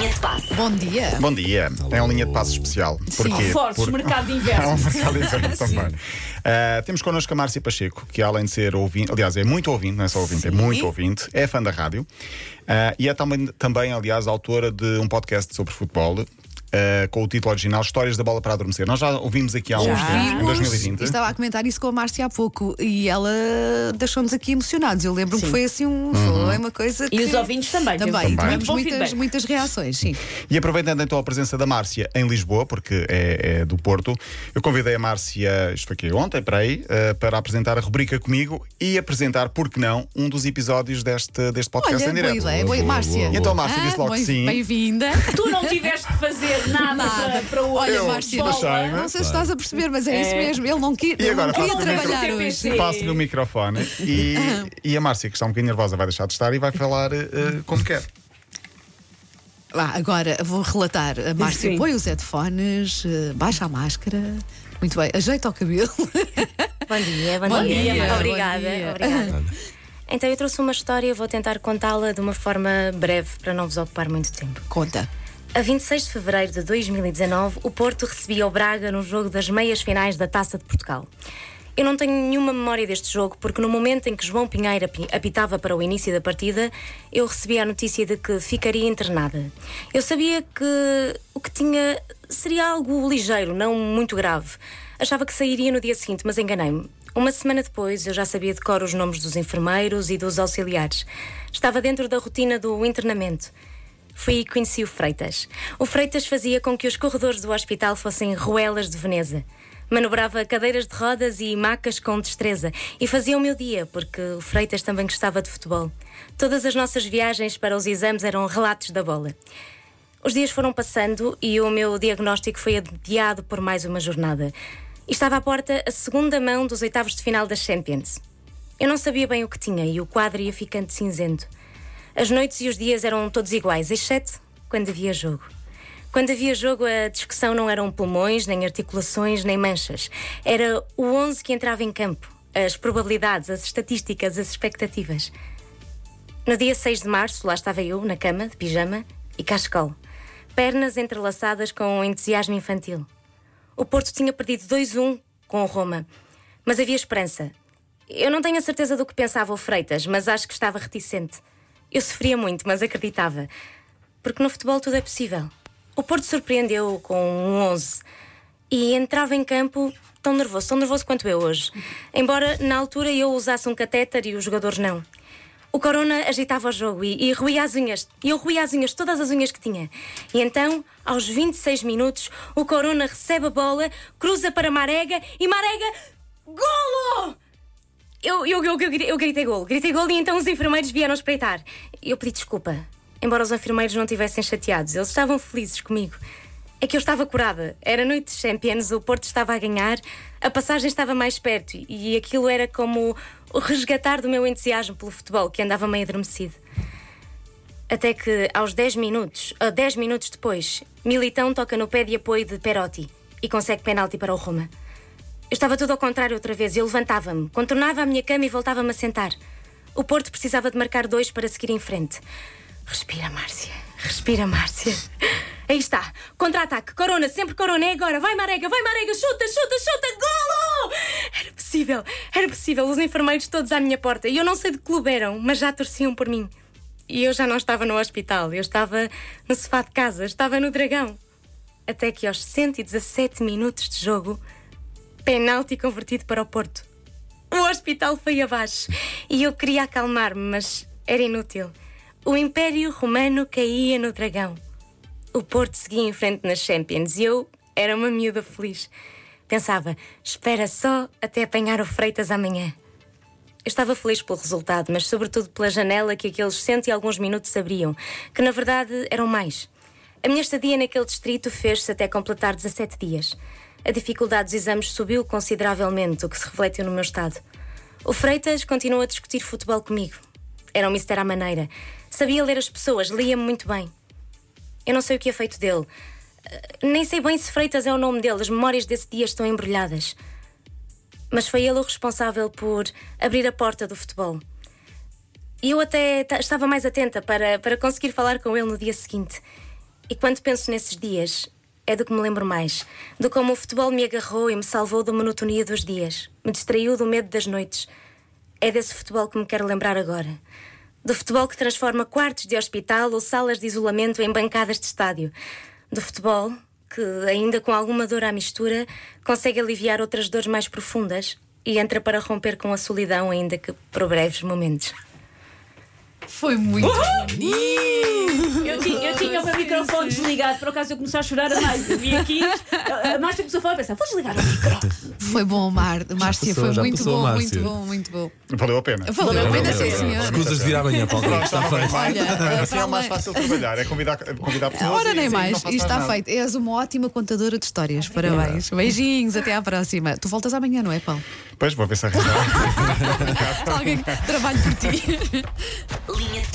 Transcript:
Linha de passe. Bom dia. Bom dia. É uma linha de passo especial. Porquê? Fortes, mercado de inverno. Há um mercado de inverno também. Uh, temos connosco a Márcia Pacheco, que além de ser ouvinte, aliás, é muito ouvinte, não é só ouvinte, é muito ouvinte, é fã da rádio uh, e é também, também, aliás, autora de um podcast sobre futebol. Uh, com o título original Histórias da Bola para Adormecer. Nós já ouvimos aqui há uns tempos, em Ouvimos, 2020. e Estava a comentar isso com a Márcia há pouco e ela deixou-nos aqui emocionados. Eu lembro-me que foi assim um, Uhum. foi uma coisa que. E os ouvintes também. Também, Teve tivemos muitas, feedback. muitas reações, sim. E aproveitando então a presença da Márcia em Lisboa, porque é, é do Porto, eu convidei a Márcia, isto foi aqui ontem, para aí, eh, para apresentar a rubrica comigo e apresentar, por que não, um dos episódios deste, deste podcast Olha, em boa direto. ideia, boa, Márcia. E então a Márcia Ah, disse logo que sim. Bem-vinda. Tu não tiveste que fazer nada, Nada. Para, o Olha, Márcia, bola. deixei-me. não sei se estás a perceber, mas é, isso É. mesmo. Ele não, qui- E ele agora não queria trabalhar microfone. hoje. Passo-lhe o microfone e, e a Márcia, que está um bocadinho nervosa, vai deixar de estar e vai falar eh, como quer. Lá, agora vou relatar. A Márcia Sim. põe os headphones, eh, baixa a máscara. Muito bem, ajeita o cabelo. Bom dia, bom, Bom dia. dia, Obrigada, bom dia. obrigada. Então eu trouxe uma história, vou tentar contá-la de uma forma breve para não vos ocupar muito tempo. Conta. A 26 de fevereiro de 2019, o Porto recebia o Braga no jogo das meias finais da Taça de Portugal. Eu não tenho nenhuma memória deste jogo, porque no momento em que João Pinheiro api- apitava para o início da partida, eu recebi a notícia de que ficaria internada. Eu sabia que o que tinha seria algo ligeiro, não muito grave. Achava que sairia no dia seguinte, mas enganei-me. Uma semana depois, eu já sabia de cor os nomes dos enfermeiros e dos auxiliares. Estava dentro da rotina do internamento. Fui e conheci o Freitas. O Freitas fazia com que os corredores do hospital fossem ruelas de Veneza. Manobrava cadeiras de rodas e macas com destreza e fazia o meu dia, porque o Freitas também gostava de futebol. Todas as nossas viagens para os exames eram relatos da bola. Os dias foram passando e o meu diagnóstico foi adiado por mais uma jornada. Estava à porta a segunda mão dos oitavos de final das Champions. Eu não sabia bem o que tinha e o quadro ia ficando cinzento. As noites e os dias eram todos iguais, exceto quando havia jogo. Quando havia jogo, a discussão não eram pulmões, nem articulações, nem manchas. Era o 11 que entrava em campo, as probabilidades, as estatísticas, as expectativas. No dia 6 de março, lá estava eu, na cama, de pijama e cascol. Pernas entrelaçadas com um entusiasmo infantil. O Porto tinha perdido 2-1 com o Roma. Mas havia esperança. Eu não tenho a certeza do que pensava o Freitas, mas acho que estava reticente. Eu sofria muito, mas acreditava. Porque no futebol tudo é possível. O Porto surpreendeu com um 11 e entrava em campo tão nervoso, tão nervoso quanto eu hoje. Embora na altura eu usasse um catéter e os jogadores não. O Corona agitava o jogo e, e roía as unhas. E eu roía as unhas, todas as unhas que tinha. E então, aos 26 minutos, o Corona recebe a bola, cruza para Marega e Marega. Golo! Eu, eu, eu, eu, gritei- gol, gritei gol e então os enfermeiros vieram espreitar. Eu pedi desculpa. Embora os enfermeiros não estivessem chateados, eles estavam felizes comigo. É que eu estava curada. Era noite de Champions, o Porto estava a ganhar, a passagem estava mais perto e aquilo era como o resgatar do meu entusiasmo pelo futebol, que andava meio adormecido. Até que, aos 10 minutos, a 10 minutos depois, Militão toca no pé de apoio de Perotti e consegue penalti para o Roma. Eu estava tudo ao contrário outra vez. Eu levantava-me, contornava a minha cama e voltava-me a sentar. O Porto precisava de marcar dois para seguir em frente. Respira, Márcia. Respira, Márcia. Aí está. Contra-ataque. Corona, sempre Corona. É agora. Vai, Marega, vai, Marega. Chuta, chuta, chuta. Golo! Era possível. Era possível. Os enfermeiros todos à minha porta. E eu não sei de que clube eram, mas já torciam por mim. E eu já não estava no hospital. Eu estava no sofá de casa. Estava no Dragão. Até que aos 117 minutos de jogo, penalti convertido para o Porto. O hospital foi abaixo e eu queria acalmar-me, mas era inútil. O Império Romano caía no dragão. O Porto seguia em frente nas Champions e eu era uma miúda feliz. Pensava, espera só até apanhar o Freitas amanhã. Eu estava feliz pelo resultado, mas sobretudo pela janela que aqueles cento e alguns minutos abriam, que na verdade eram mais. A minha estadia naquele distrito fez-se até completar 17 dias. A dificuldade dos exames subiu consideravelmente, o que se refletiu no meu estado. O Freitas continuou a discutir futebol comigo. Era um mister à maneira. Sabia ler as pessoas, lia-me muito bem. Eu não sei o que é feito dele. Eh, Nem sei bem se Freitas é o nome dele, as memórias desse dia estão embrulhadas. Mas foi ele o responsável por abrir a porta do futebol. E eu até ta- estava mais atenta para, para conseguir falar com ele no dia seguinte. E quando penso nesses dias, é do que me lembro mais. Do como o futebol me agarrou e me salvou da monotonia dos dias. Me distraiu do medo das noites. É desse futebol que me quero lembrar agora. Do futebol que transforma quartos de hospital ou salas de isolamento em bancadas de estádio. Do futebol que, ainda com alguma dor à mistura, consegue aliviar outras dores mais profundas e entra para romper com a solidão, ainda que por breves momentos. Foi muito bonito. Eu, ti- eu tinha o meu microfone desligado, por acaso eu comecei a chorar a mais. Eu vim aqui, a Márcia começou a falar e pensar, vou desligar o micro. Foi bom, Mar Márcia. passou, Foi já muito passou, bom, Márcia. muito bom, muito bom. Valeu a pena. Valeu a pena, sim, senhor. Escusas de vir amanhã, Paulo. Está feito. Olha, eh, Assim é para mais além- fácil trabalhar, é convidar, convidar pessoas. Ora, e nem mais, não faço isto está nada. feito. És uma ótima contadora de histórias. Parabéns. Beijinhos, até à próxima. Tu voltas amanhã, não é, Paulo? Pois, vou ver se arranjar. Alguém que trabalhe por ti. Linha de